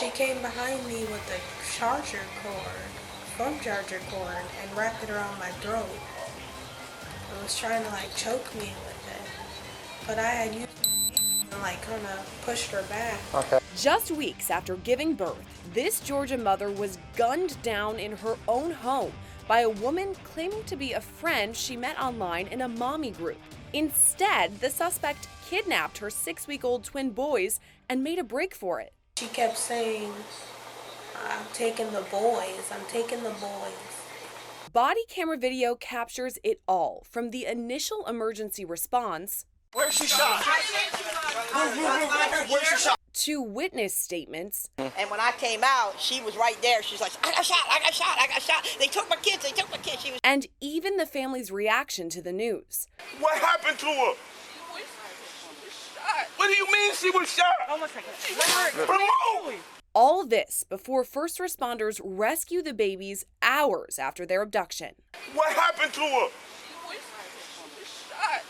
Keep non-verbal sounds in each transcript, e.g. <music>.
She came behind me with a charger cord, phone charger cord, and wrapped it around my throat. And was trying to like choke me with it. But I had used and like kind of pushed her back. Okay. Just weeks after giving birth, this Georgia mother was gunned down in her own home by a woman claiming to be a friend she met online in a mommy group. Instead, the suspect kidnapped her six week old twin boys and made a break for it. She kept saying, I'm taking the boys, I'm taking the boys. Body camera video captures it all from the initial emergency response Where's she shot? Where's she shot? to witness statements And when I came out, she was right there. She's like, I got shot, I got shot, I got shot. They took my kids, they took my kids. She was and even the family's reaction to the news. What happened to her? What do you mean she was shot? Almost Remove! All this before first responders rescue the babies hours after their abduction. What happened to her?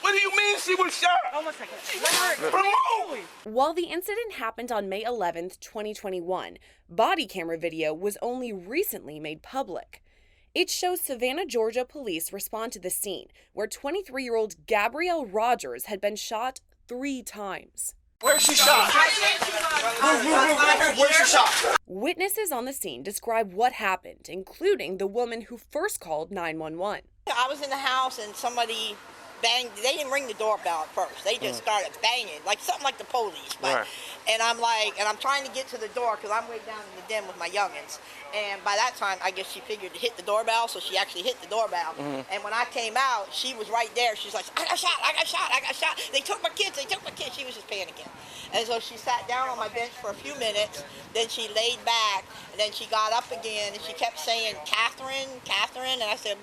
What do you mean she was shot? almost like a Remove! While the incident happened on May 11th, 2021, body camera video was only recently made public. It shows Savannah, Georgia police respond to the scene where 23 year old Gabrielle Rodgers had been shot three times. Where's she shot? Where's she shot? Witnesses on the scene describe what happened, including the woman who first called 911. I was in the house and somebody banged. They didn't ring the doorbell at first. They just mm. started banging, like something like the police. But, Right. And I'm like, and I'm trying to get to the door because I'm way down in the den with my youngins. And by that time, I guess she figured to hit the doorbell, so she actually hit the doorbell. Mm-hmm. And when I came out, she was right there. She's like, I got shot, I got shot, I got shot. They took my kids, they took my kids. She was just panicking. And so she sat down on my bench for a few minutes. Then she laid back, and then she got up again, and she kept saying, Catherine, Catherine. And I said,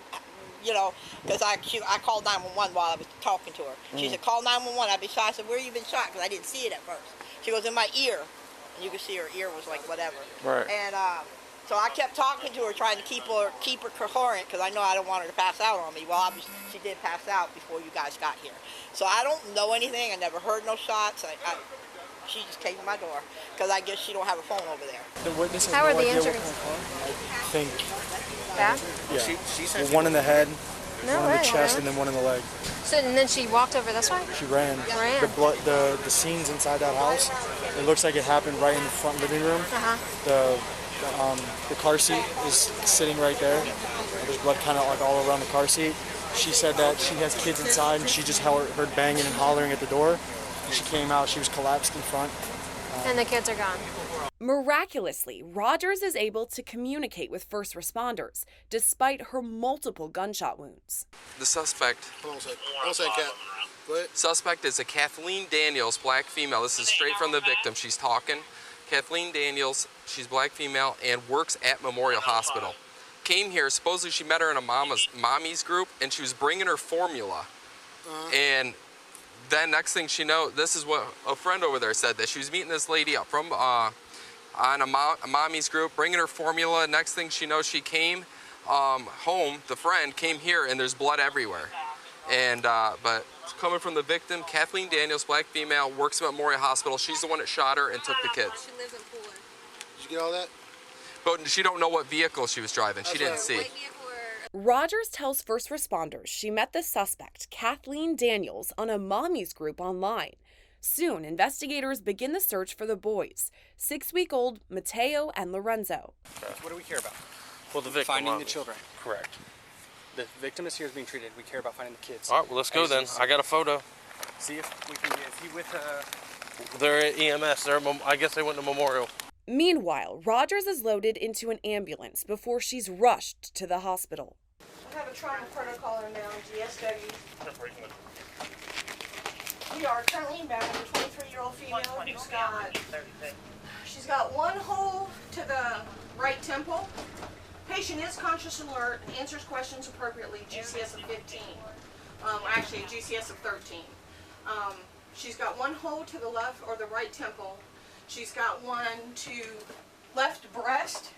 you know, because I she, I called 911 while I was talking to her. She said, call 911. I've been shot. I said, where you been shot? Because I didn't see it at first. She goes, in my ear. And you could see her ear was like whatever. Right. And uh, so I kept talking to her, trying to keep her keep her coherent because I know I don't want her to pass out on me. Well, obviously she did pass out before you guys got here. So I don't know anything. I never heard no shots. I, I, she just came to my door because I guess she don't have a phone over there. The witness has How no are the idea injuries? kind of car. I think, Bad? yeah. Well, one in the head, No one in the chest, and then one in the leg. So, and then she walked over this way? She ran. Ran. The blood, the the scenes inside that house. It looks like it happened right in the front living room. Uh-huh. The the, um, the car seat is sitting right there. There's blood kind of like all around the car seat. She said that she has kids inside, and she just heard, heard banging and hollering at the door. When she came out, she was collapsed in front. And the kids are gone. Miraculously, Rodgers is able to communicate with first responders despite her multiple gunshot wounds. The suspect Hold on a second. Hold on a second, Cat. Suspect is a Kathleen Daniels, black female. This is straight from the victim. She's talking. Kathleen Daniels, she's black female and works at Memorial Hospital. Came here, supposedly she met her in a mama's mommy's group, and she was bringing her formula. Uh-huh. And then next thing she know, this is what a friend over there said that she was meeting this lady up from uh, on a, mo- a mommy's group, bringing her formula. Next thing she knows, she came um, home. The friend came here, and there's blood everywhere. And uh, but coming from the victim, Kathleen Daniels, black female, works at Memorial Hospital. She's the one that shot her and took the kids. Did you get all that? But she don't know what vehicle she was driving. She didn't right. see. Rodgers tells first responders she met the suspect, Kathleen Daniels, on a mommy's group online. Soon, investigators begin the search for the boys six week old Mateo and Lorenzo. What do we care about? Well, the victim. Finding the children. Correct. The victim is here is being treated. We care about finding the kids. All right, well, let's go then. I got a photo. See if we can get. Is he with uh? They're at EMS. They're, I guess they went to Memorial. Meanwhile, Rodgers is loaded into an ambulance before she's rushed to the hospital. I have a trauma protocol now, GSW. We are currently inbound with a 23 year old female who's got, she's got one hole to the right temple. Patient is conscious and alert, answers questions appropriately, GCS of 15. Um, actually, a GCS of 13. Um, she's got one hole to the left or the right temple. She's got one to left breast.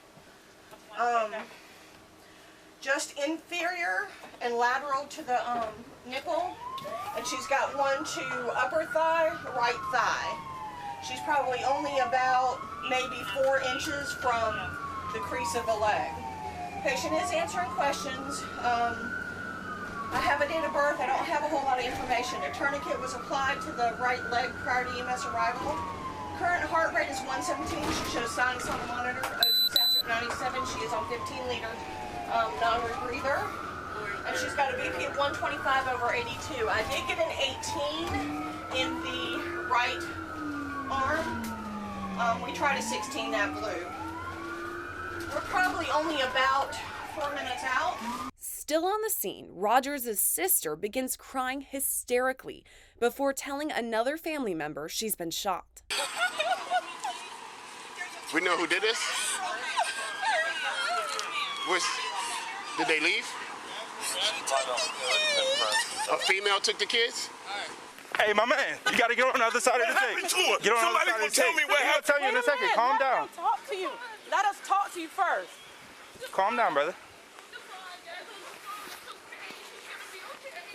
Um, just inferior and lateral to the um, nipple. And she's got one to upper thigh, right thigh. She's probably only about maybe four inches from the crease of a leg. Patient is answering questions. Um, I have a date of birth. I don't have a whole lot of information. A tourniquet was applied to the right leg prior to EMS arrival. Current heart rate is 117. She shows signs on the monitor. O2 saturate 97. She is on 15 liters. Um, non-rebreather. And she's got a BP of 125 over 82. I did get an 18 in the right arm. Um, we tried a 16 that blue. We're probably only about four minutes out. Still on the scene, Rodgers' sister begins crying hysterically before telling another family member she's been shot. <laughs> We know who did this? Was, did they leave? A female took the kids? Hey, my man, you gotta get on the other side What of the happened tape. to her? Get on Somebody the other gonna side tell of the me tape. what I'll happened. tell you in a second. Calm down. talk to you. Let us talk to you first. Calm down, brother.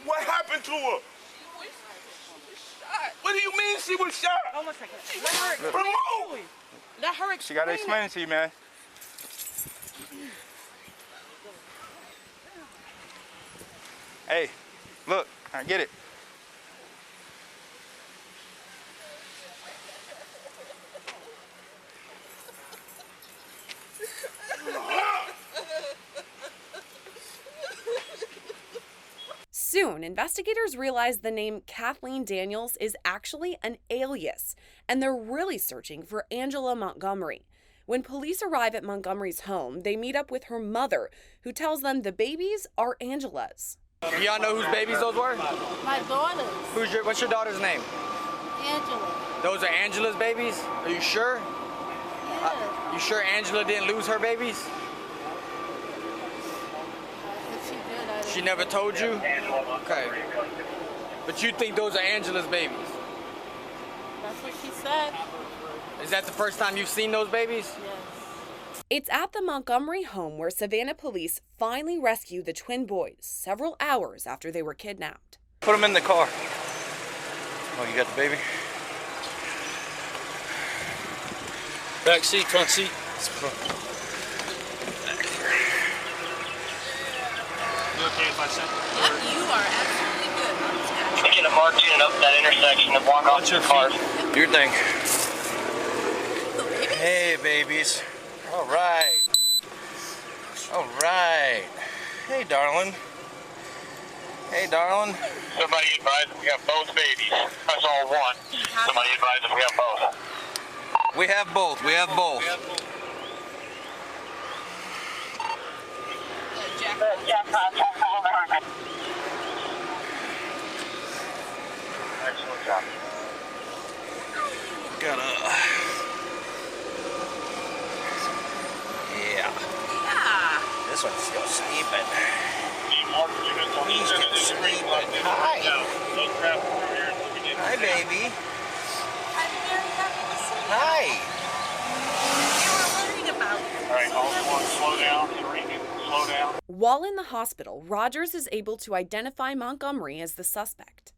What happened to her? What do you mean she was shot? Hold on a second. Let her explain. who? Let her She gotta explain explain it to you, man. Hey, look, I get it. Soon, investigators realize the name Kathleen Daniels is actually an alias, and they're really searching for Angela Montgomery. When police arrive at Montgomery's home, they meet up with her mother, who tells them the babies are Angela's. Y'all know whose babies those were? My daughter's Who's your, what's your daughter's name? Angela. Those are Angela's babies? Are you sure? Yeah. Uh, you sure Angela didn't lose her babies? If she did, She never told you? Okay. But you think those are Angela's babies? That's what she said. Is that the first time you've seen those babies? Yes. It's at the Montgomery home where Savannah police finally rescue the twin boys several hours after they were kidnapped. Put them in the car. Oh, you got the baby? Back seat, front seat. You okay if I send Yep, you are absolutely good. Get a marked unit up that intersection and walk off your cars. Your thing. Hey, babies. All right. All right. Hey, darling. Hey, darling. Somebody advise if we have both babies. That's all one. Somebody advise if we have both. We have both. We have both. Excellent job. Got a. Yeah. Yeah. This one's still sleeping. He's still sleeping. Hi. Hi, baby. Hi. They were worrying about. All right, all one, slow down. Ringing, slow down. While in the hospital, Rodgers is able to identify Montgomery as the suspect.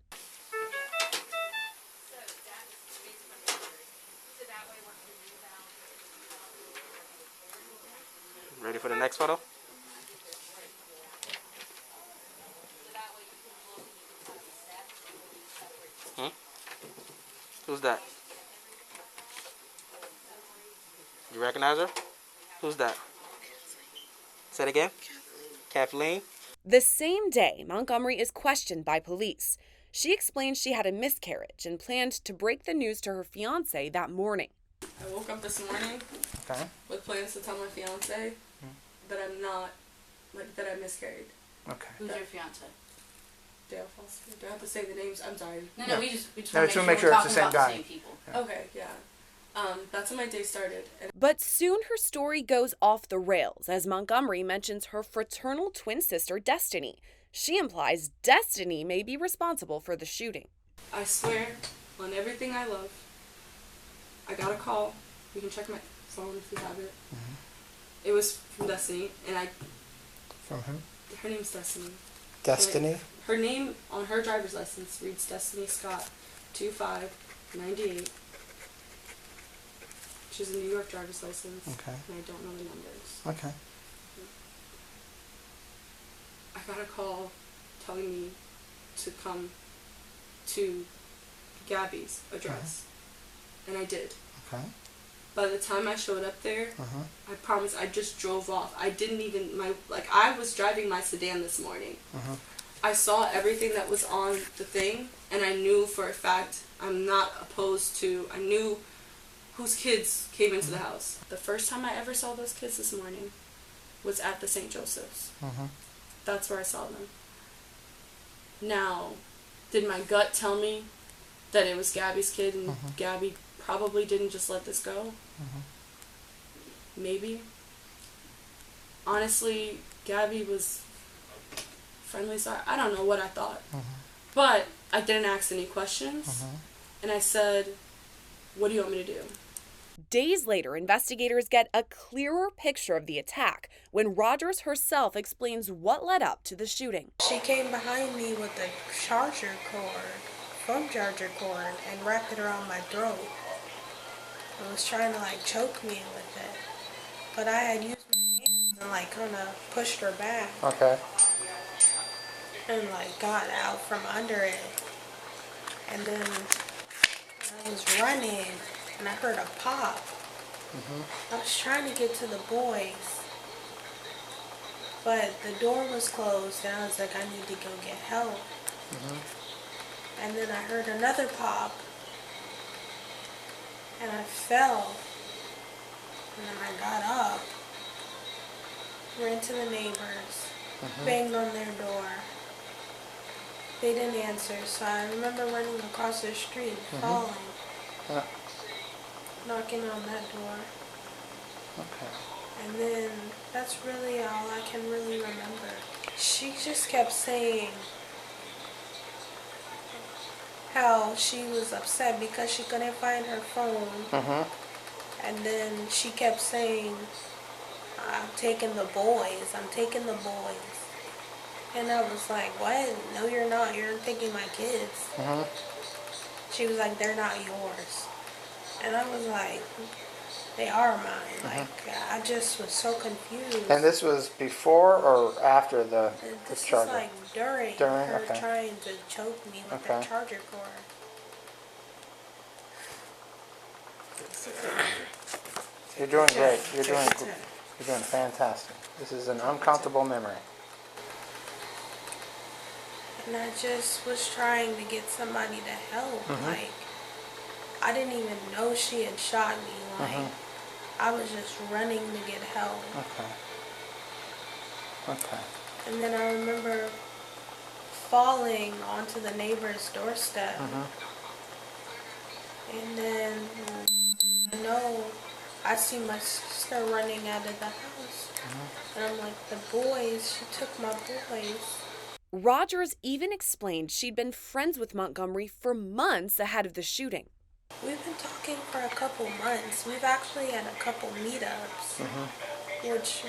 Next photo? Hmm? Who's that? You recognize her? Who's that? Say it again. Kathleen. The same day, Montgomery is questioned by police. She explains she had a miscarriage and planned to break the news to her fiance that morning. I woke up this morning Okay. with plans to tell my fiance that I'm not, like, that I miscarried. Okay. Who's your fiance? Dale Foster. Do I have to say the names? I'm sorry. No, no, we just we just No, want to to make make sure sure it's we're the talking same about guy. the same people. Okay, yeah. Um, that's when my day started. And But soon her story goes off the rails as Montgomery mentions her fraternal twin sister, Destiny. She implies Destiny may be responsible for the shooting. I swear on everything I love, I got a call. You can check my phone if you have it. It was from Destiny, and I. From who? Her name's Destiny. Destiny? And Her name on her driver's license reads Destiny Scott, two five ninety eight. She's a New York driver's license. Okay. And I don't know the numbers. Okay. I got a call telling me to come to Gabby's address. And I did. Okay. By the time I showed up there, Uh-huh. I promise I just drove off. I didn't even my like I was driving my sedan this morning. Uh-huh. I saw everything that was on the thing and I knew for a fact I'm not opposed to I knew whose kids came into the house. The first time I ever saw those kids this morning was at the St. Joseph's. Uh-huh. That's where I saw them. Now, did my gut tell me that it was Gabby's kid and Mhm. Gabby probably didn't just let this go? Mhm. Maybe. Honestly, Gabby was friendly, so I don't know what I thought. But I didn't ask any questions. And I said, What do you want me to do? Days later, investigators get a clearer picture of the attack when Rodgers herself explains what led up to the shooting. She came behind me with a charger cord, phone charger cord, and wrapped it around my throat. And was trying to like choke me with it. But I had used my hands and like kind of pushed her back Okay. and like got out from under it. And then I was running and I heard a pop. Mm-hmm. I was trying to get to the boys. But the door was closed and I was like, I need to go get help. Mm-hmm. And then I heard another pop. And I fell. And then I got up. Ran to the neighbors. Mhm. Banged on their door. They didn't answer, so I remember running across the street, Mhm. falling, Yeah. knocking on that door. Okay. And then that's really all I can really remember. She just kept saying how she was upset because she couldn't find her phone. Mm-hmm. And then she kept saying, I'm taking the boys, I'm taking the boys. And I was like, what? No, you're not. You're taking my kids. Mm-hmm. She was like, they're not yours. And I was like, they are mine. Like, I just was so confused. And this was before or after the, the This is charger? like during, During? her Okay. trying to choke me with Okay. the charger cord. You're doing great. You're doing you're doing fantastic. This is an uncomfortable memory. And I just was trying to get somebody to help. Mhm. Like, I didn't even know she had shot me. Like, Mhm. I was just running to get help. Okay. Okay. And then I remember falling onto the neighbor's doorstep. Mm-hmm. And then I know I see my sister running out of the house. Mm-hmm. And I'm like, the boys, she took my boys. Rodgers even explained she'd been friends with Montgomery for months ahead of the shooting. We've been talking for a couple months. We've actually had a couple meetups, Mm-hmm. which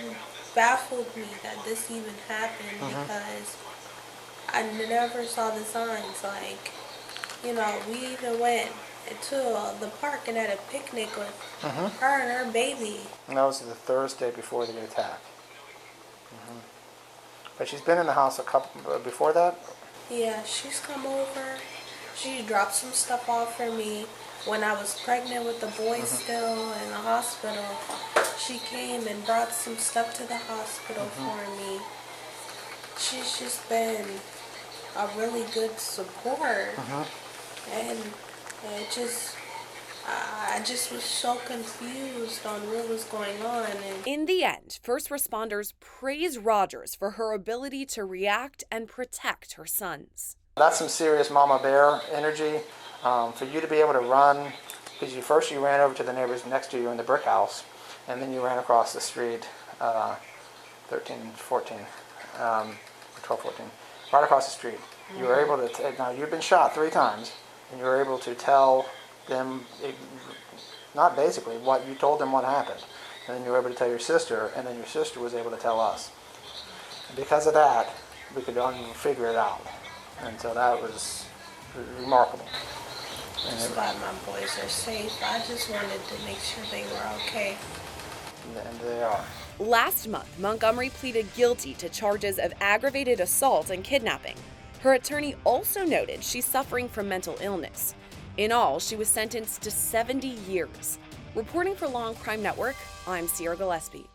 baffled me that this even happened Mhm. because I never saw the signs. Like, you know, we even went to the park and had a picnic with Mhm. her and her baby. And that was the Thursday before the attack. hmm But she's been in the house a couple uh, before that. Yeah, she's come over. She dropped some stuff off for me when I was pregnant with the boy Mhm. still in the hospital. She came and brought some stuff to the hospital Mhm. for me. She's just been a really good support, Mm-hmm. and it just. I I just was so confused on what was going on, and In the end, first responders praise Rodgers for her ability to react and protect her sons. That's some serious mama bear energy. Um, for you to be able to run because you first you ran over to the neighbors next to you in the brick house, and then you ran across the street, uh, 13, 14, um, or 12, 14, right across the street. You were able to, now you've been shot three times, and you were able to tell them, eh, not basically, what you told them what happened. And then you were able to tell your sister, and then your sister was able to tell us. And because of that, we could un- figure it out. And so that was remarkable. And I'm it- glad my boys are safe. I just wanted to make sure they were okay. And they are. Last month, Montgomery pleaded guilty to charges of aggravated assault and kidnapping. Her attorney also noted she's suffering from mental illness. In all, she was sentenced to 70 years. Reporting for Law&Crime Network, I'm Sierra Gillespie.